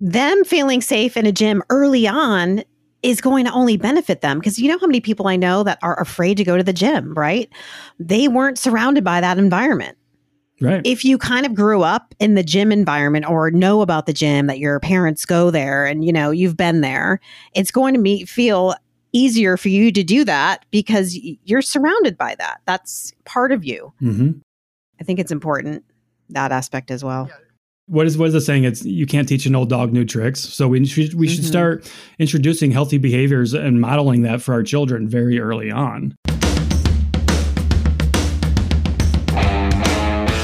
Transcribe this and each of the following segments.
them feeling safe in a gym early on is going to only benefit them because you know how many people I know that are afraid to go to the gym, right? They weren't surrounded by that environment. Right. If you kind of grew up in the gym environment or know about the gym that your parents go there and you know you've been there, it's going to be, feel easier for you to do that because you're surrounded by that. That's part of you. hmm I think it's important that aspect as well. What is what is the saying? It's you can't teach an old dog new tricks. So we should we should Mhm. start introducing healthy behaviors and modeling that for our children very early on.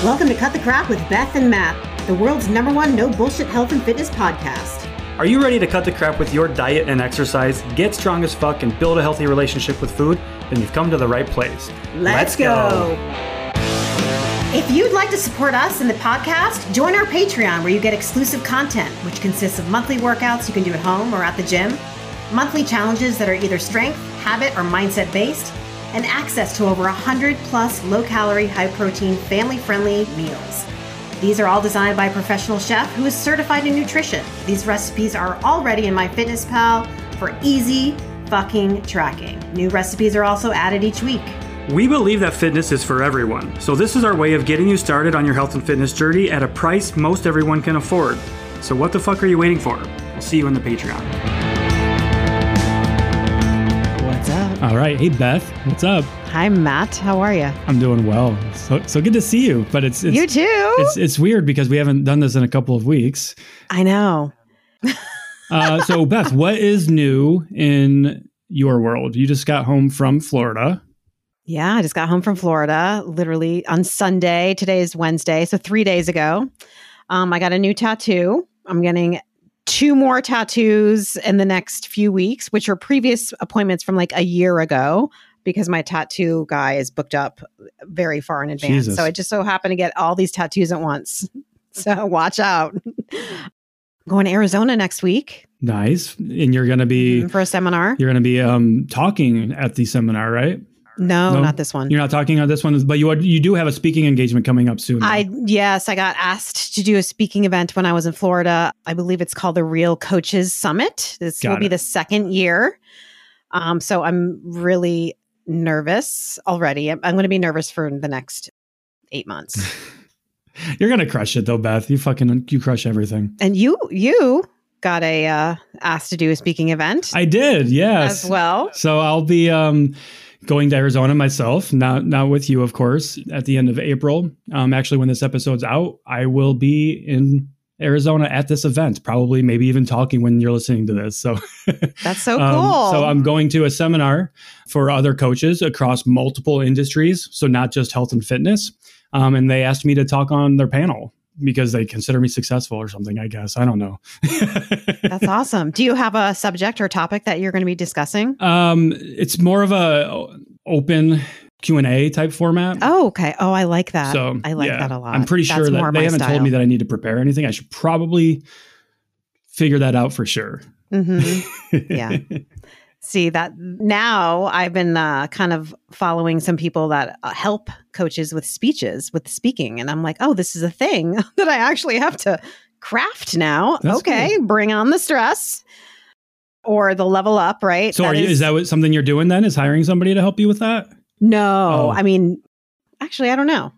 Welcome to Cut the Crap with Beth and Matt, the world's number one no bullshit health and fitness podcast. Are you ready to cut the crap with your diet and exercise, get strong as fuck, and build a healthy relationship with food? Then you've come to the right place. Let's, go. If you'd like to support us in the podcast, join our Patreon where you get exclusive content, which consists of monthly workouts you can do at home or at the gym, monthly challenges that are either strength, habit, or mindset based, and access to over 100 plus low calorie, high protein, family friendly meals. These are all designed by a professional chef who is certified in nutrition. These recipes are already in MyFitnessPal for easy fucking tracking. New recipes are also added each week. We believe that fitness is for everyone, so this is our way of getting you started on your health and fitness journey at a price most everyone can afford. So what the fuck are you waiting for? We'll see you in the Patreon. What's up? All right. Hey Beth, what's up? Hi, Matt. How are you? I'm doing well. So so good to see you. But it's it's you too. it's, it's weird because we haven't done this in a couple of weeks. I know. Uh, so Beth, what is new in your world? You just got home from Florida. Yeah, I just got home from Florida literally on Sunday. Today is Wednesday, so three days ago. Um, I got a new tattoo. I'm getting two more tattoos in the next few weeks, which are previous appointments from like a year ago because my tattoo guy is booked up very far in advance. Jesus. So I just so happened to get all these tattoos at once. So watch out. Going to Arizona next week Nice. And you're gonna be for a seminar. you're gonna be um talking at the seminar, right? No, No? not this one. You're not talking on this one, but you are, you do have a speaking engagement coming up soon. I yes, I got asked to do a speaking event when I was in Florida. I believe it's called the Real Coaches Summit. This Got will be the second year. Um, so I'm really nervous already. I'm, I'm going to be nervous for the next eight months. You're gonna crush it though, Beth. You fucking you crush everything. and you you got a uh, asked to do a speaking event I did, yes. as well. So I'll be um, going to Arizona myself, not not with you, of course, at the end of April. Um, actually, when this episode's out, I will be in Arizona at this event, probably maybe even talking when you're listening to this. So That's so Um, cool. so I'm going to a seminar for other coaches across multiple industries, so not just health and fitness. Um, and they asked me to talk on their panel because they consider me successful or something. I guess I don't know. That's awesome. Do you have a subject or topic that you're going to be discussing? Um, it's more of a open Q and A type format. Oh, okay. Oh, I like that. so I like yeah, that a lot. I'm pretty That's sure that they haven't style. told me that I need to prepare anything. I should probably figure that out for sure. Mhm. Yeah. See that now I've been uh, kind of following some people that uh, help coaches with speeches, with speaking. And I'm like, oh, this is a thing that I actually have to craft now. That's okay, bring on the stress or the level up, right? so, are you, is that what, something you're doing then? Is hiring somebody to help you with that? No, Oh. I mean, actually, I don't know.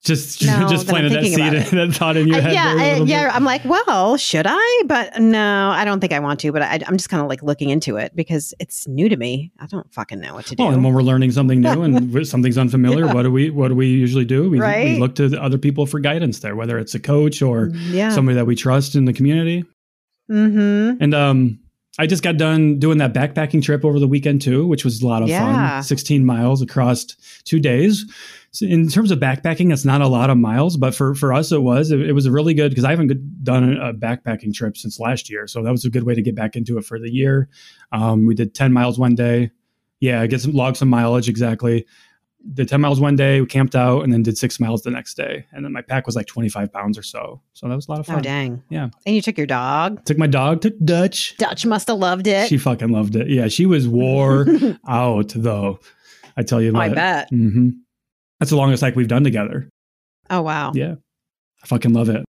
Just, No, just planted that seed, that thought in your I- head. yeah, I, yeah. bit? I'm like, well, should I? But no, I don't think I want to. But I, I'm just kind of like looking into it because it's new to me. I don't fucking know what to do. Well, and when we're learning something new and something's unfamiliar, Yeah. what do we what do we usually do? We, Right? we look to the other people for guidance there, whether it's a coach or yeah. somebody that we trust in the community. mm-hmm. And um, I just got done doing that backpacking trip over the weekend too, which was a lot of Yeah. fun. 16 miles across two days. So in terms of backpacking, it's not a lot of miles, but for, for us, it was. It, it was a really good because I haven't done a backpacking trip since last year. So that was a good way to get back into it for the year. Um, we did 10 miles one day. Yeah, get some log some mileage exactly. Did 10 miles one day, we camped out, and then did six miles the next day. And then my pack was like 25 pounds or so. So that was a lot of fun. Oh dang. Yeah. And you took your dog. Took my dog, took Dutch. Dutch must have loved it. She fucking loved it. Yeah, she was wore out though. I tell you Oh, I bet. hmm That's the longest hike we've done together. Oh wow. Yeah, I fucking love it.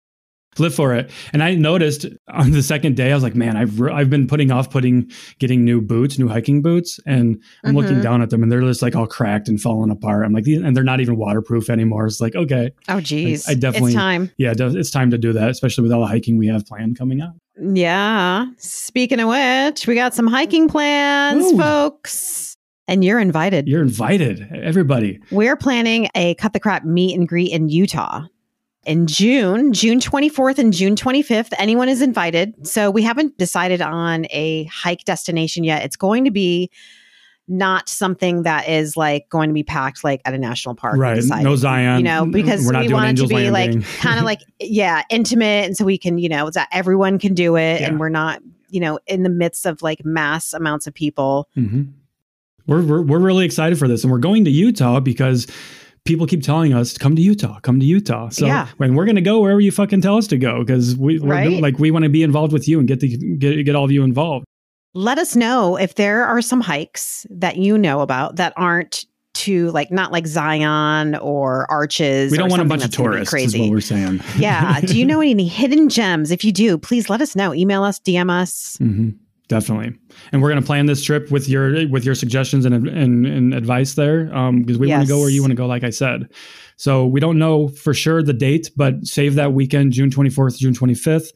Live for it. And I noticed on the second day, I was like, man, I've re- I've been putting off putting getting new boots, new hiking boots, and I'm looking Mhm. down at them, and they're just like all cracked and falling apart. I'm like, and they're not even waterproof anymore. It's like, okay, Oh, geez. I definitely- It's time. yeah, it's time to do that, especially with all the hiking we have planned coming up. Yeah. Speaking of which, we got some hiking plans, Ooh. folks. And you're invited. You're invited, everybody. We're planning a cut the crap meet and greet in Utah in June, June 24th and June 25th. Anyone is invited. So we haven't decided on a hike destination yet. It's going to be not something that is like going to be packed like at a national park. right? decided. No Zion, You know, because we want it to be Landing. like kind of like, yeah, intimate. And so we can, you know, that everyone can do it Yeah. and we're not, you know, in the midst of like mass amounts of people. hmm We're, we're we're really excited for this, and we're going to Utah because people keep telling us come to Utah, come to Utah. So Yeah. when we're gonna go wherever you fucking tell us to go, because we we're Right. like we want to be involved with you and get the get get all of you involved. let us know if there are some hikes that you know about that aren't to like not like Zion or Arches. We don't want a bunch of tourists. Is Crazy. what we're saying. yeah. Do you know any hidden gems? If you do, please let us know. Email us, DM us. hmm Definitely, and we're gonna plan this trip with your with your suggestions and and, and advice there, because we want to go where you want to go. Like I said, so we don't know for sure the date, but save that weekend, June twenty fourth, June twenty fifth.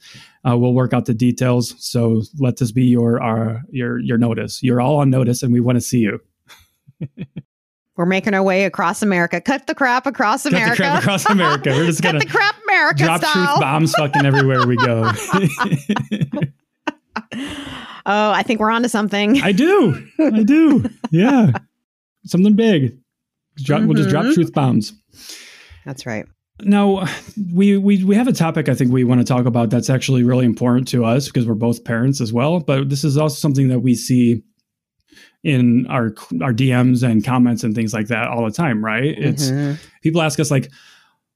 Uh, we'll work out the details. So let this be your our your your notice. You're all on notice, and we want to see you. We're making our way across America. Cut the crap across Cut the America. crap across America. We're just gonna the crap America drop style. truth bombs fucking everywhere we go. Oh, I think we're on to something. I do. I do. Yeah. Something big. Drop, We'll just drop Mhm. truth bombs. That's right. Now, we, we we have a topic I think we want to talk about that's actually really important to us because we're both parents as well. But this is also something that we see in our our DMs and comments and things like that all the time, right? It's Mhm. people ask us like,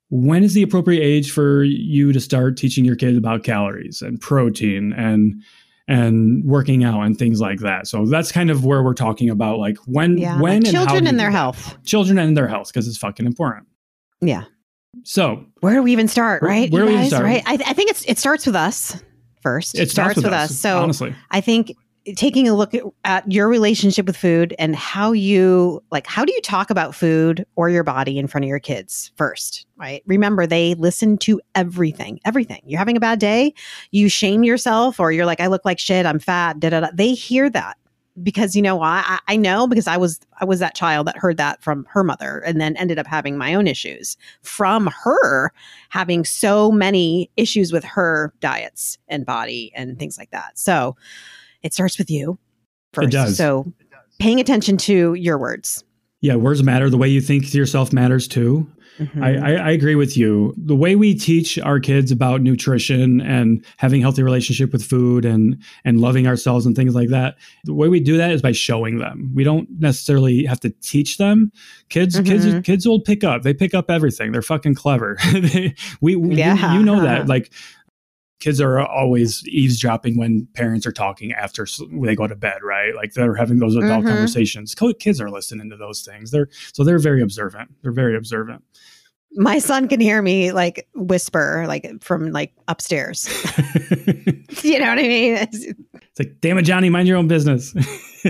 when is the appropriate age for you to start teaching your kids about calories and protein and and working out and things like that? So that's kind of where we're talking about like when yeah. when and how children and their health. children and their health because it's fucking important. Yeah. So Where do we even start, right? where you do we guys, start? Right. I, I think it's it starts with us first. it starts, with, us, So honestly. I think taking a look at, your relationship with food and how you like how do you talk about food or your body in front of your kids first right? Remember they listen to everything everything. You're having a bad day you shame yourself or you're like i look like shit i'm fat da, da, da. they hear that because you know I, I know because i was i was that child that heard that from her mother and then ended up having my own issues from her having so many issues with her diets and body and things like that. So it starts with you first. does. So paying attention to your words. Yeah, words matter. The way you think to yourself matters too. Mhm. I, I, I agree with you. The way we teach our kids about nutrition and having healthy relationship with food and and loving ourselves and things like that, the way we do that is by showing them. We don't necessarily have to teach them. Kids, kids, Mhm. kids will pick up. They pick up everything. They're fucking clever. they, we, we you- Yeah. you, know that. Like kids are always eavesdropping when parents are talking after they go to bed, right? Like they're having those adult Mhm. conversations. Kids are listening to those things. They're so they're very observant. They're very observant. My son can hear me like whisper, like from like upstairs. you know what I mean? It's, It's like, damn it, Johnny, mind your own business.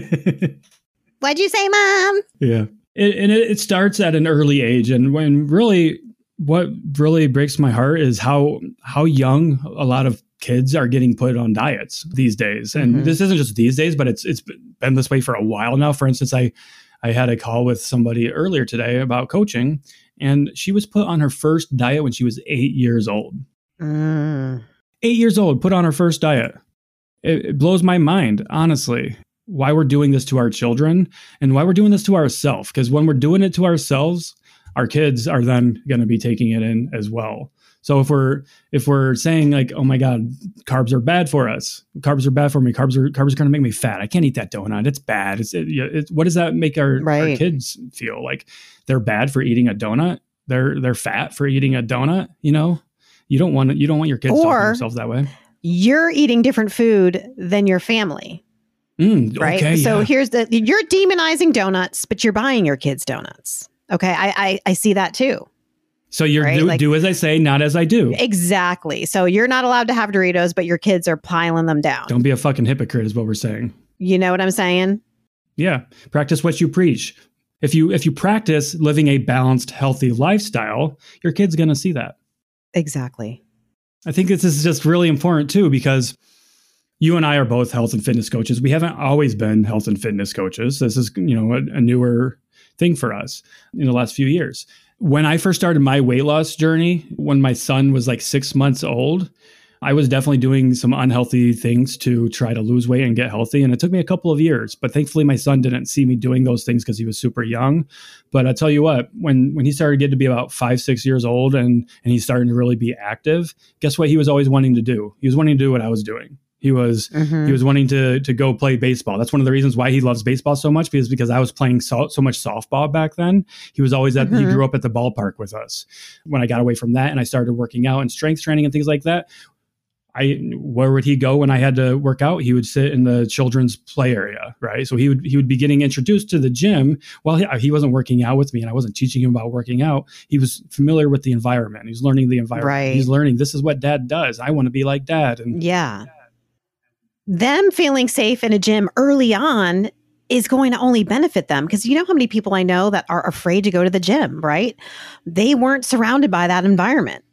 What'd you say, mom? yeah. It, and it, it starts at an early age. And when really, what really breaks my heart is how how young a lot of kids are getting put on diets these days. And Mhm. this isn't just these days, but it's it's been this way for a while now. For instance, I I had a call with somebody earlier today about coaching, and she was put on her first diet when she was eight years old. Mm. eight years old, put on her first diet. It, it blows my mind, honestly, why we're doing this to our children and why we're doing this to ourselves. Because when we're doing it to ourselves, our kids are then going to be taking it in as well. So if we're if we're saying like, oh my god, carbs are bad for us, carbs are bad for me, carbs are carbs are going to make me fat. I can't eat that donut. It's bad. It's it, it, what does that make our, our kids feel like? They're bad for eating a donut. They're they're fat for eating a donut. You know, you don't want you don't want your kids talking to Or- themselves that way. You're eating different food than your family, Mm, right? Okay, so yeah. here's the you're demonizing donuts, but you're buying your kids donuts. Okay. I, I I see that too. So you're Right, do, like- do as I say, not as I do. Exactly. So you're not allowed to have Doritos, but your kids are piling them down. Don't be a fucking hypocrite, is what we're saying. You know what I'm saying? Yeah, practice what you preach. If you if you practice living a balanced, healthy lifestyle, your kid's going to see that. Exactly. I think this is just really important too because you and I are both health and fitness coaches. We haven't always been health and fitness coaches. This is, you know, a, a newer thing for us in the last few years. When I first started my weight loss journey, when my son was like 6 months old, I was definitely doing some unhealthy things to try to lose weight and get healthy. And it took me a couple of years, but thankfully my son didn't see me doing those things because he was super young. But I tell you what, when when he started getting to be about five, six years old and and he's starting to really be active, guess what he was always wanting to do? He was wanting to do what I was doing. He was Mhm. he was wanting to to go play baseball. That's one of the reasons why he loves baseball so much because because I was playing so, so much softball back then. He was always at he Mhm. grew up at the ballpark with us. When I got away from that and I started working out and strength training and things like that, I where would he go when I had to work out? He would sit in the children's play area, right? So he would he would be getting introduced to the gym. Well, he, he wasn't working out with me, and I wasn't teaching him about working out. He was familiar with the environment. He's learning the environment. Right. He's learning this is what dad does. I want to be like dad, and Yeah. Them feeling safe in a gym early on is going to only benefit them because you know how many people I know that are afraid to go to the gym, right? They weren't surrounded by that environment.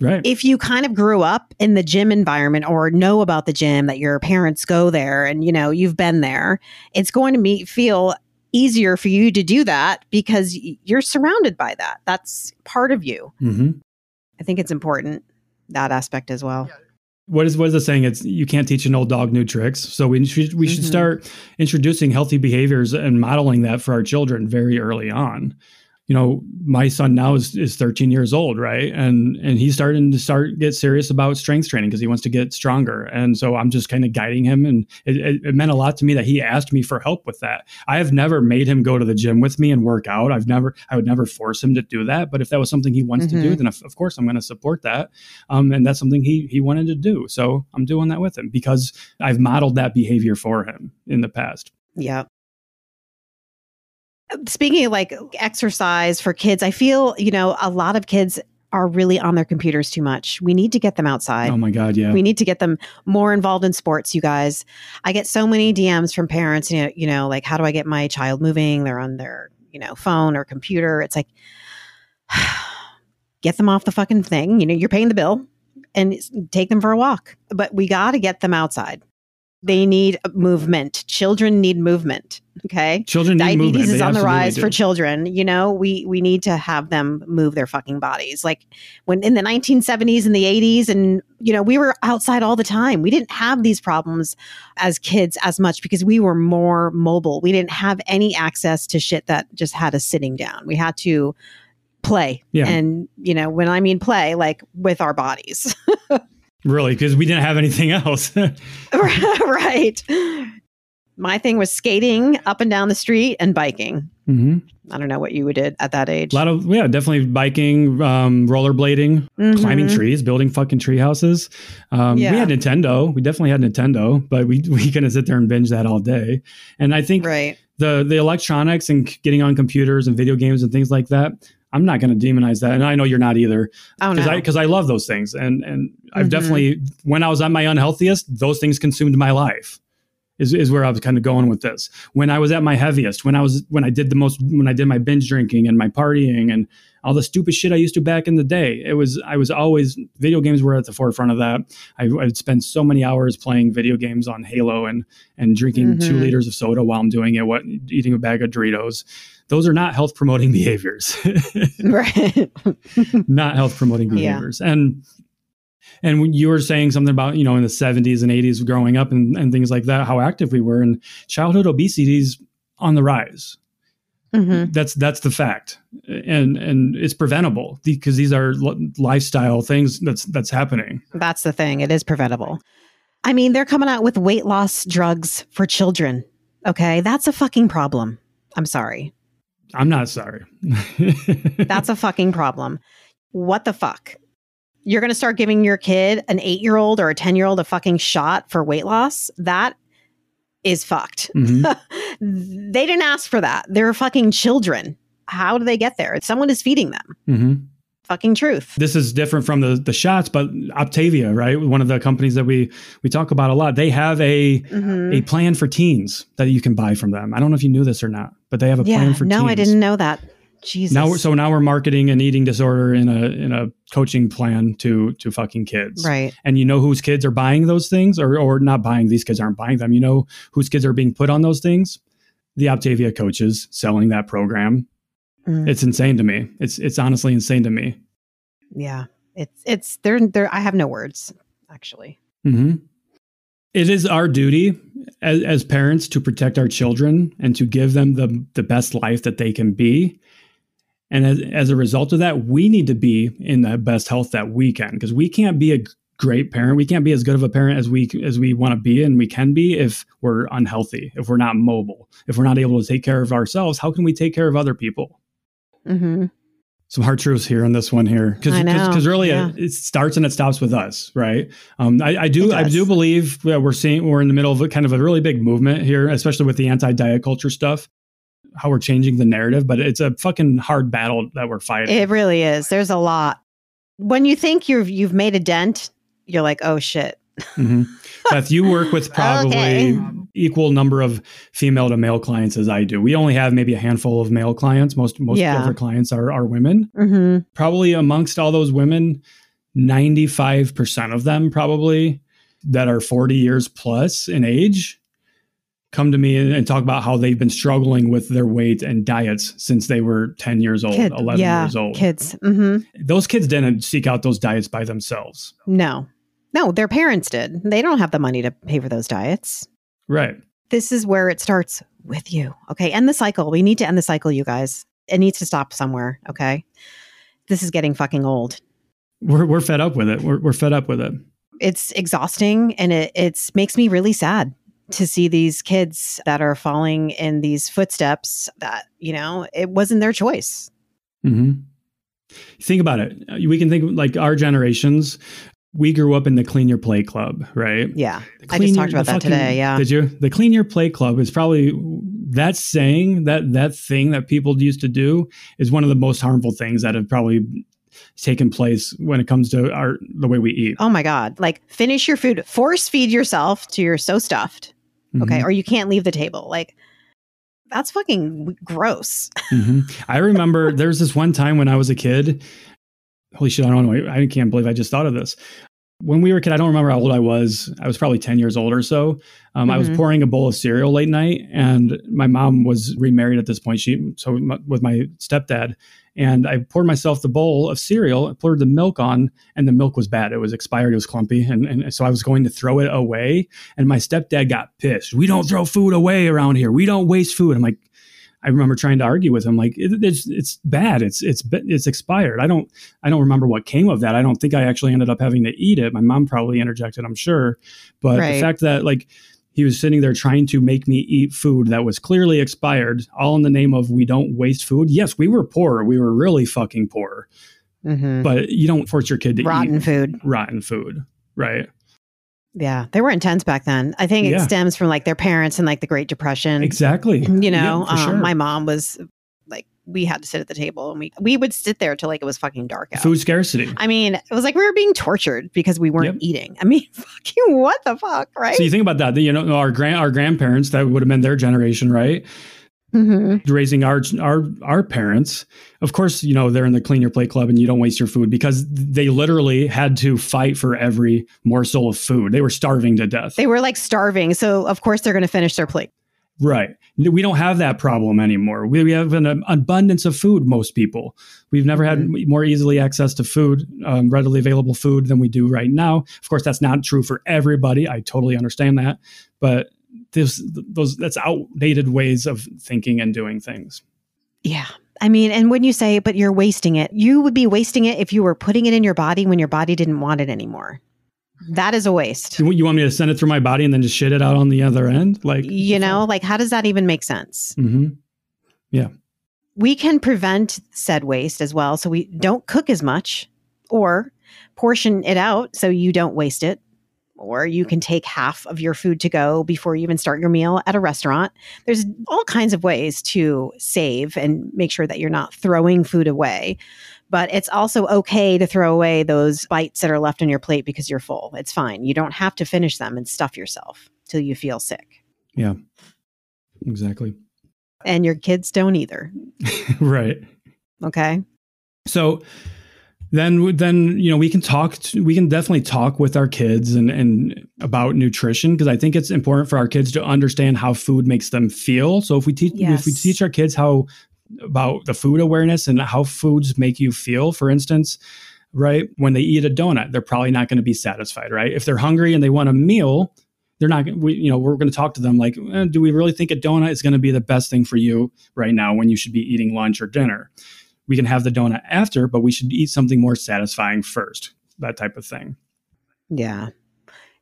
right. If you kind of grew up in the gym environment or know about the gym that your parents go there and you know you've been there, it's going to be, feel easier for you to do that because you're surrounded by that. That's part of you. hmm I think it's important that aspect as well. What is what is the saying? It's you can't teach an old dog new tricks. So we should we should Mhm. start introducing healthy behaviors and modeling that for our children very early on. You know, my son now is, is 13 years old, right? And and he's starting to start get serious about strength training because he wants to get stronger. And so I'm just kind of guiding him, and it, it, it meant a lot to me that he asked me for help with that. I have never made him go to the gym with me and work out. I've never, I would never force him to do that. But if that was something he wants to do, Mhm. then of, of course I'm going to support that um, and that's something he he wanted to do. So I'm doing that with him because I've modeled that behavior for him in the past. Yeah. Speaking of like exercise for kids, I feel, you know, a lot of kids are really on their computers too much. We need to get them outside. oh my god, yeah, We need to get them more involved in sports, you guys. I get so many DMs from parents, you know, you know, like how do I get my child moving? They're on their, you know, phone or computer. It's like get them off the fucking thing. You know, you're paying the bill and take them for a walk. But we got to get them outside. They need movement. Children need movement. Okay. children need Diabetes is They on the rise do. for children. You know, we we need to have them move their fucking bodies. Like when in the 1970s and the 80s, and you know, we were outside all the time. We didn't have these problems as kids as much because we were more mobile. We didn't have any access to shit that just had us sitting down. We had to play. Yeah. And you know, when I mean play, like with our bodies. really because we didn't have anything else. right. My thing was skating up and down the street and biking. hmm I don't know what you did at that age. A lot of yeah, definitely biking, um, rollerblading, climbing Mhm. trees, building fucking tree houses. Um, Yeah. We had Nintendo. We definitely had Nintendo, but we we couldn't sit there and binge that all day. And I think Right. the the electronics and getting on computers and video games and things like that. I'm not going to demonize that, and I know you're not either. Oh because no. I because I love those things, and and I've Mhm. definitely when I was at my unhealthiest, those things consumed my life. Is, is where I was kind of going with this. When I was at my heaviest, when I was when I did the most, when I did my binge drinking and my partying and all the stupid shit I used to back in the day, it was I was always video games were at the forefront of that. I, I'd spend so many hours playing video games on Halo and and drinking two Mhm. liters of soda while I'm doing it. What eating a bag of Doritos. Those are not health promoting behaviors. right. not health promoting Yeah. behaviors and and when you were saying something about you know in the 70s and 80s growing up and, and things like that how active we were and childhood obesity is on the rise hmm that's that's the fact and and it's preventable because these are li- lifestyle things that's that's happening That's the thing. It is preventable. I mean, they're coming out with weight loss drugs for children. Okay. That's a fucking problem. I'm sorry. I'm not sorry That's a fucking problem. What the fuck? You're going to start giving your kid, an eight year old or a 10 year old, a fucking shot for weight loss? That is fucked. Mhm. they didn't ask for that. They're fucking children. How do they get there? Someone is feeding them. Mhm. Fucking truth. This is different from the the shots, but Optavia, right? One of the companies that we we talk about a lot. They have a Mhm. a plan for teens that you can buy from them. I don't know if you knew this or not, but they have a Yeah, plan for no, teens. I didn't know that. Jesus. Now, we're, so now we're marketing an eating disorder in a in a coaching plan to to fucking kids, right. And you know whose kids are buying those things, or or not buying. These kids aren't buying them. You know whose kids are being put on those things. The Optavia coaches selling that program. Mm. It's insane to me. It's it's honestly insane to me. Yeah. It's it's there there I have no words actually. hmm It is our duty as, as parents to protect our children and to give them the, the best life that they can be. And as, as a result of that, we need to be in the best health that we can because we can't be a great parent. We can't be as good of a parent as we as we want to be and we can be if we're unhealthy, if we're not mobile, if we're not able to take care of ourselves. How can we take care of other people? Mm-hmm. some hard truths here on this one here because because really yeah. it, it starts and it stops with us right um, I, I do I do believe that we're seeing we're in the middle of a kind of a really big movement here especially with the anti diet culture stuff how we're changing the narrative but it's a fucking hard battle that we're fighting It really is. There's a lot. When you think you've you've made a dent, you're like, oh shit. Mhm. Beth you work with probably Okay. equal number of female to male clients as I do we only have maybe a handful of male clients most most Yeah. of our clients are are women Mm-hmm. probably amongst all those women, 95% of them probably that are 40 years plus in age come to me and, and talk about how they've been struggling with their weight and diets since they were 10 years old, Kid, 11 yeah, years old. Kids. Mm-hmm. Those kids didn't seek out those diets by themselves. No. No, their parents did. They don't have the money to pay for those diets. Right. This is where it starts with you. Okay. End the cycle. We need to end the cycle, you guys. It needs to stop somewhere. Okay. This is getting fucking old. We're, we're fed up with it. We're, we're fed up with it. It's exhausting and it it's makes me really sad to see these kids that are falling in these footsteps that, you know, it wasn't their choice. Mm-hmm. Think about it. We can think like our generations. We grew up in the Clean Your Plate Club, right? Yeah. I just Your- talked about that today, yeah. Did you? The Clean Your Plate Club is probably that saying that that thing that people used to do is one of the most harmful things that have probably taken place when it comes to our the way we eat. Oh my God. Like finish your food, force feed yourself to you're so stuffed. Okay. Mhm, Or you can't leave the table. Like that's fucking gross. mhm. I remember there's this one time when I was a kid. Holy shit! I don't know. I can't believe I just thought of this. When we were a kid, I don't remember how old I was. I was probably 10 years old or so. Um, I was Mhm. pouring a bowl of cereal late night, and my mom was remarried at this point. She so m- with my stepdad, and I poured myself the bowl of cereal, I poured the milk on, and the milk was bad. It was expired. It was clumpy, and, and so I was going to throw it away. And my stepdad got pissed. We don't throw food away around here. We don't waste food. I'm like, I remember trying to argue with him, like it, it's it's bad. It's it's it's expired. I don't I don't remember what came of that. I don't think I actually ended up having to eat it. My mom probably interjected, I'm sure, but Right. the fact that like he was sitting there trying to make me eat food that was clearly expired, all in the name of we don't waste food. Yes, we were poor. We were really fucking poor, Mm-hmm. but you don't force your kid to Rotten eat rotten food. rotten food, right? Yeah. They were intense back then. I think it Yeah. stems from like their parents and like the Great Depression. Exactly. You know, Yeah, um, sure. my mom was like, we had to sit at the table and we, we would sit there till like it was fucking dark out. food scarcity. I mean, it was like we were being tortured because we weren't Yep. eating. I mean, fucking what the fuck, right? So you think about that. You know, our grand our grandparents that would have been their generation, right? Mhm. raising our our our parents. Of course you know they're in the clean your plate club and you don't waste your food because they literally had to fight for every morsel of food. They were starving to death. They were like starving. So, of course, they're going to finish their plate. right. We don't have that problem anymore. We, we have an abundance of food most people. We've never had more easily access to food um, readily available food than we do right now. Of course that's not true for everybody. I totally understand that. But this those that's outdated ways of thinking and doing things Yeah. I mean, and when you say, but you're wasting it, you would be wasting it if you were putting it in your body when your body didn't want it anymore. That is a waste. You you want me to send it through my body and then just shit it out on the other end? Like, You know, like how does that even make sense? Mm-hmm. Yeah. We can prevent said waste as well. So we don't cook as much or portion it out so you don't waste it. Or you can take half of your food to go before you even start your meal at a restaurant. There's all kinds of ways to save and make sure that you're not throwing food away. But it's also okay to throw away those bites that are left on your plate because you're full. It's fine. You don't have to finish them and stuff yourself till you feel sick. Yeah. Exactly. And your kids don't either. right. Okay. So then then you know we can talk to, we can definitely talk with our kids and and about nutrition because I think it's important for our kids to understand how food makes them feel. So if we teach Yes. if we teach our kids how about the food awareness and how foods make you feel, for instance, right? When they eat a donut, they're probably not going to be satisfied, right? If they're hungry and they want a meal, they're not we, you know we're going to talk to them like eh, do we really think a donut is going to be the best thing for you right now when you should be eating lunch or dinner we can have the donut after but we should eat something more satisfying first that type of thing Yeah.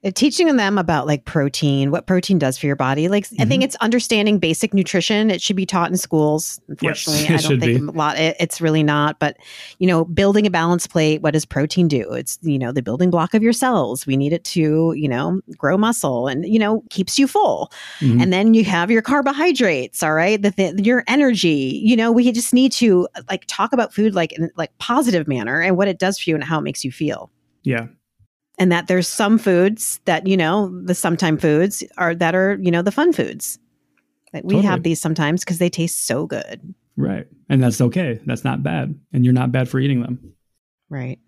Uh, teaching them about like protein, what protein does for your body. Like I think Mhm. it's understanding basic nutrition. It should be taught in schools. Unfortunately, it I don't think a lot. It, it's really not. But you know, building a balanced plate. What does protein do? It's you know the building block of your cells. We need it to you know grow muscle and you know keeps you full. Mhm. And then you have your carbohydrates. All right, the, th- your energy. You know, we just need to like talk about food like in like positive manner and what it does for you and how it makes you feel yeah and that there's some foods that you know the sometime foods are that are you know the fun foods. That we Totally. have these sometimes because they taste so good. Right. And that's okay. That's not bad. And you're not bad for eating them. Right.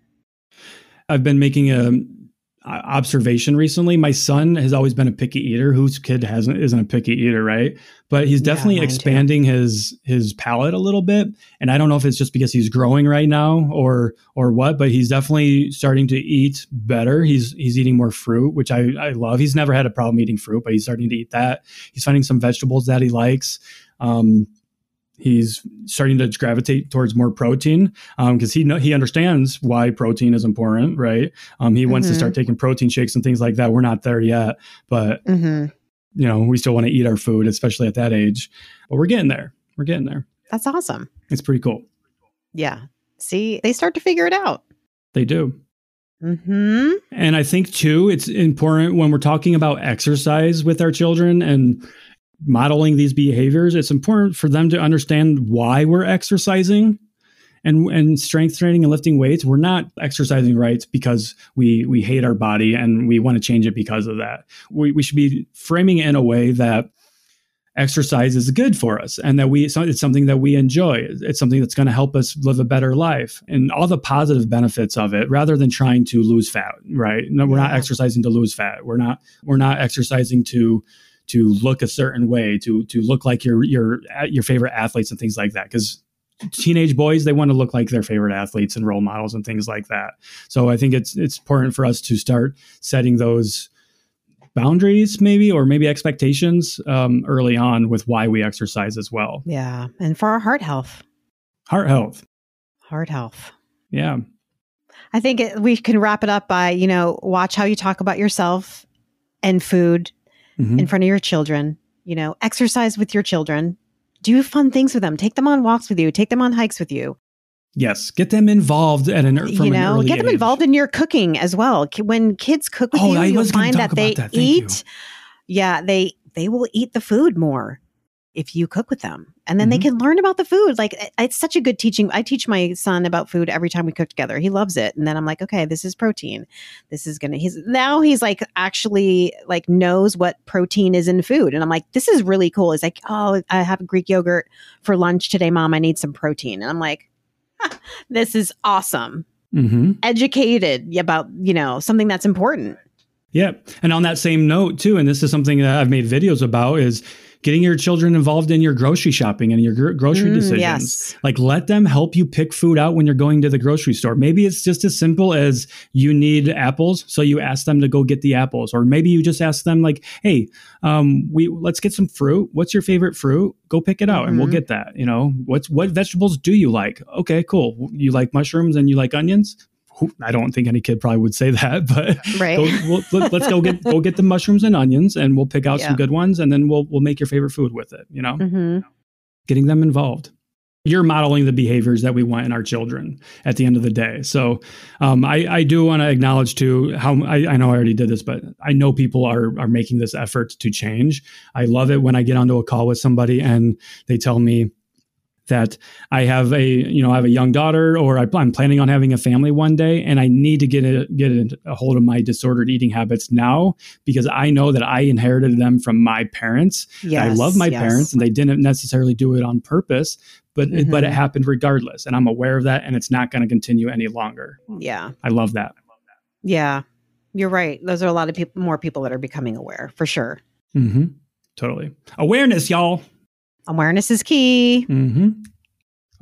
I've been making a a observation recently. My son has always been a picky eater. Whose kid hasn't isn't a picky eater right? But he's Yeah, definitely too. expanding his his palate a little bit. And i don't know if it's just because he's growing right now or or what but he's definitely starting to eat better. He's he's eating more fruit which i i love. He's never had a problem eating fruit but he's starting to eat that. He's finding some vegetables that he likes. Um he's starting to gravitate towards more protein because he know, he understands why protein is important right? Um, he wants to Mhm. start taking protein shakes and things like that. We're not there yet but mm-hmm. you know we still want to eat our food especially at that age. But we're getting there. We're getting there. That's awesome. It's pretty cool. Yeah. See they start to figure it out. They do. Mm-hmm. And I think too, it's important when we're talking about exercise with our children and modeling these behaviors, it's important for them to understand why we're exercising and and strength training and lifting weights. We're not exercising right because we we hate our body and we want to change it because of that. We we should be framing it in a way that exercise is good for us and that we it's something that we enjoy it's something that's going to help us live a better life and all the positive benefits of it rather than trying to lose fat right no we're not exercising to lose fat we're not we're not exercising to to look a certain way to to look like your your your favorite athletes and things like that because teenage boys they want to look like their favorite athletes and role models and things like that. So i think it's it's important for us to start setting those boundaries maybe or maybe expectations um, early on with why we exercise as well. Yeah and for our heart health. Heart health. Heart health. Yeah. I think it, we can wrap it up by, you know, watch how you talk about yourself and food Mhm. in front of your children, you know, exercise with your children, do fun things with them, take them on walks with you, take them on hikes with you, yes get them involved at an from you an know, early get them age. involved in your cooking as well. When kids cook with Oh, you, I you'll find that they that. Thank you. eat, yeah, they, they will eat the food more if you cook with them and then they Mhm. can learn about the food like it's such a good teaching i teach my son about food every time we cook together he loves it and then i'm like okay this is protein this is gonna he's now he's like actually like knows what protein is in food and i'm like this is really cool he's like oh i have greek yogurt for lunch today mom i need some protein and i'm like this is awesome Mhm. educated about you know something that's important Yeah. And on that same note, too, and this is something that I've made videos about, is getting your children involved in your grocery shopping and your gr- grocery Mm, decisions. yes Like, let them help you pick food out when you're going to the grocery store. Maybe it's just as simple as you need apples, so you ask them to go get the apples, or maybe you just ask them, like, "Hey, um, we let's get some fruit. What's your favorite fruit? Go pick it out, and we'll Mhm. get that. You know, what's what vegetables do you like? Okay, cool. You like mushrooms and you like onions. I don't think any kid probably would say that, but right go, we'll, let, us go get go get the mushrooms and onions, and we'll pick out Yeah. some good ones, and then we'll we'll make your favorite food with it. You know, hmm getting them involved. You're modeling the behaviors that we want in our children at the end of the day. So um, I, I do want to acknowledge too how I, I know I already did this, but I know people are are making this effort to change. I love it when I get onto a call with somebody and they tell me, that I have a you know I have a young daughter or I, am planning on having a family one day and I need to get a, get a hold of my disordered eating habits now because I know that I inherited them from my parents. Yes, I love my yes. parents and they didn't necessarily do it on purpose, but mm-hmm. it, but it mm-hmm. happened regardless and I'm aware of that and it's not going to continue any longer. Yeah. I love that. Yeah. You're right. Those are a lot of people more people that are becoming aware for sure. Mm-hmm. Totally. Awareness, y'all. Awareness is key. Mm-hmm.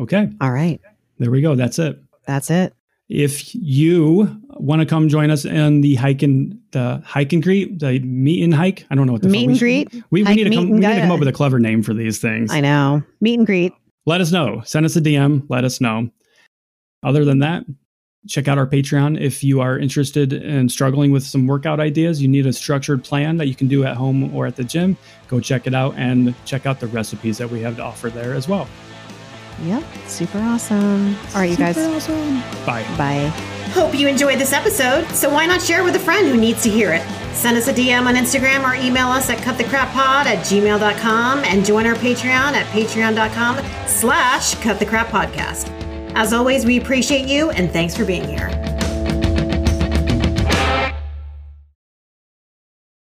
Okay. All right. There we go. That's it. That's it. If you want to come join us in the hike and the hike and greet, the meet and hike, I don't know what the meet and greet. We, we, need to come. We need to come up with a clever name for these things. I know. Meet and greet. Let us know. Send us a DM. Let us know. Other than that, check out our Patreon if you are interested in struggling with some workout ideas. You need a structured plan that you can do at home or at the gym. Go check it out and check out the recipes that we have to offer there as well. Yep, super awesome. All right, you guys. Awesome. Bye. Bye. Hope you enjoyed this episode, so why not share with a friend who needs to hear it? Send us a DM on Instagram or email us at cutthecrappod at gmail.com and join our Patreon at patreon.com slash cutthecrappodcast. As always, we appreciate you and thanks for being here.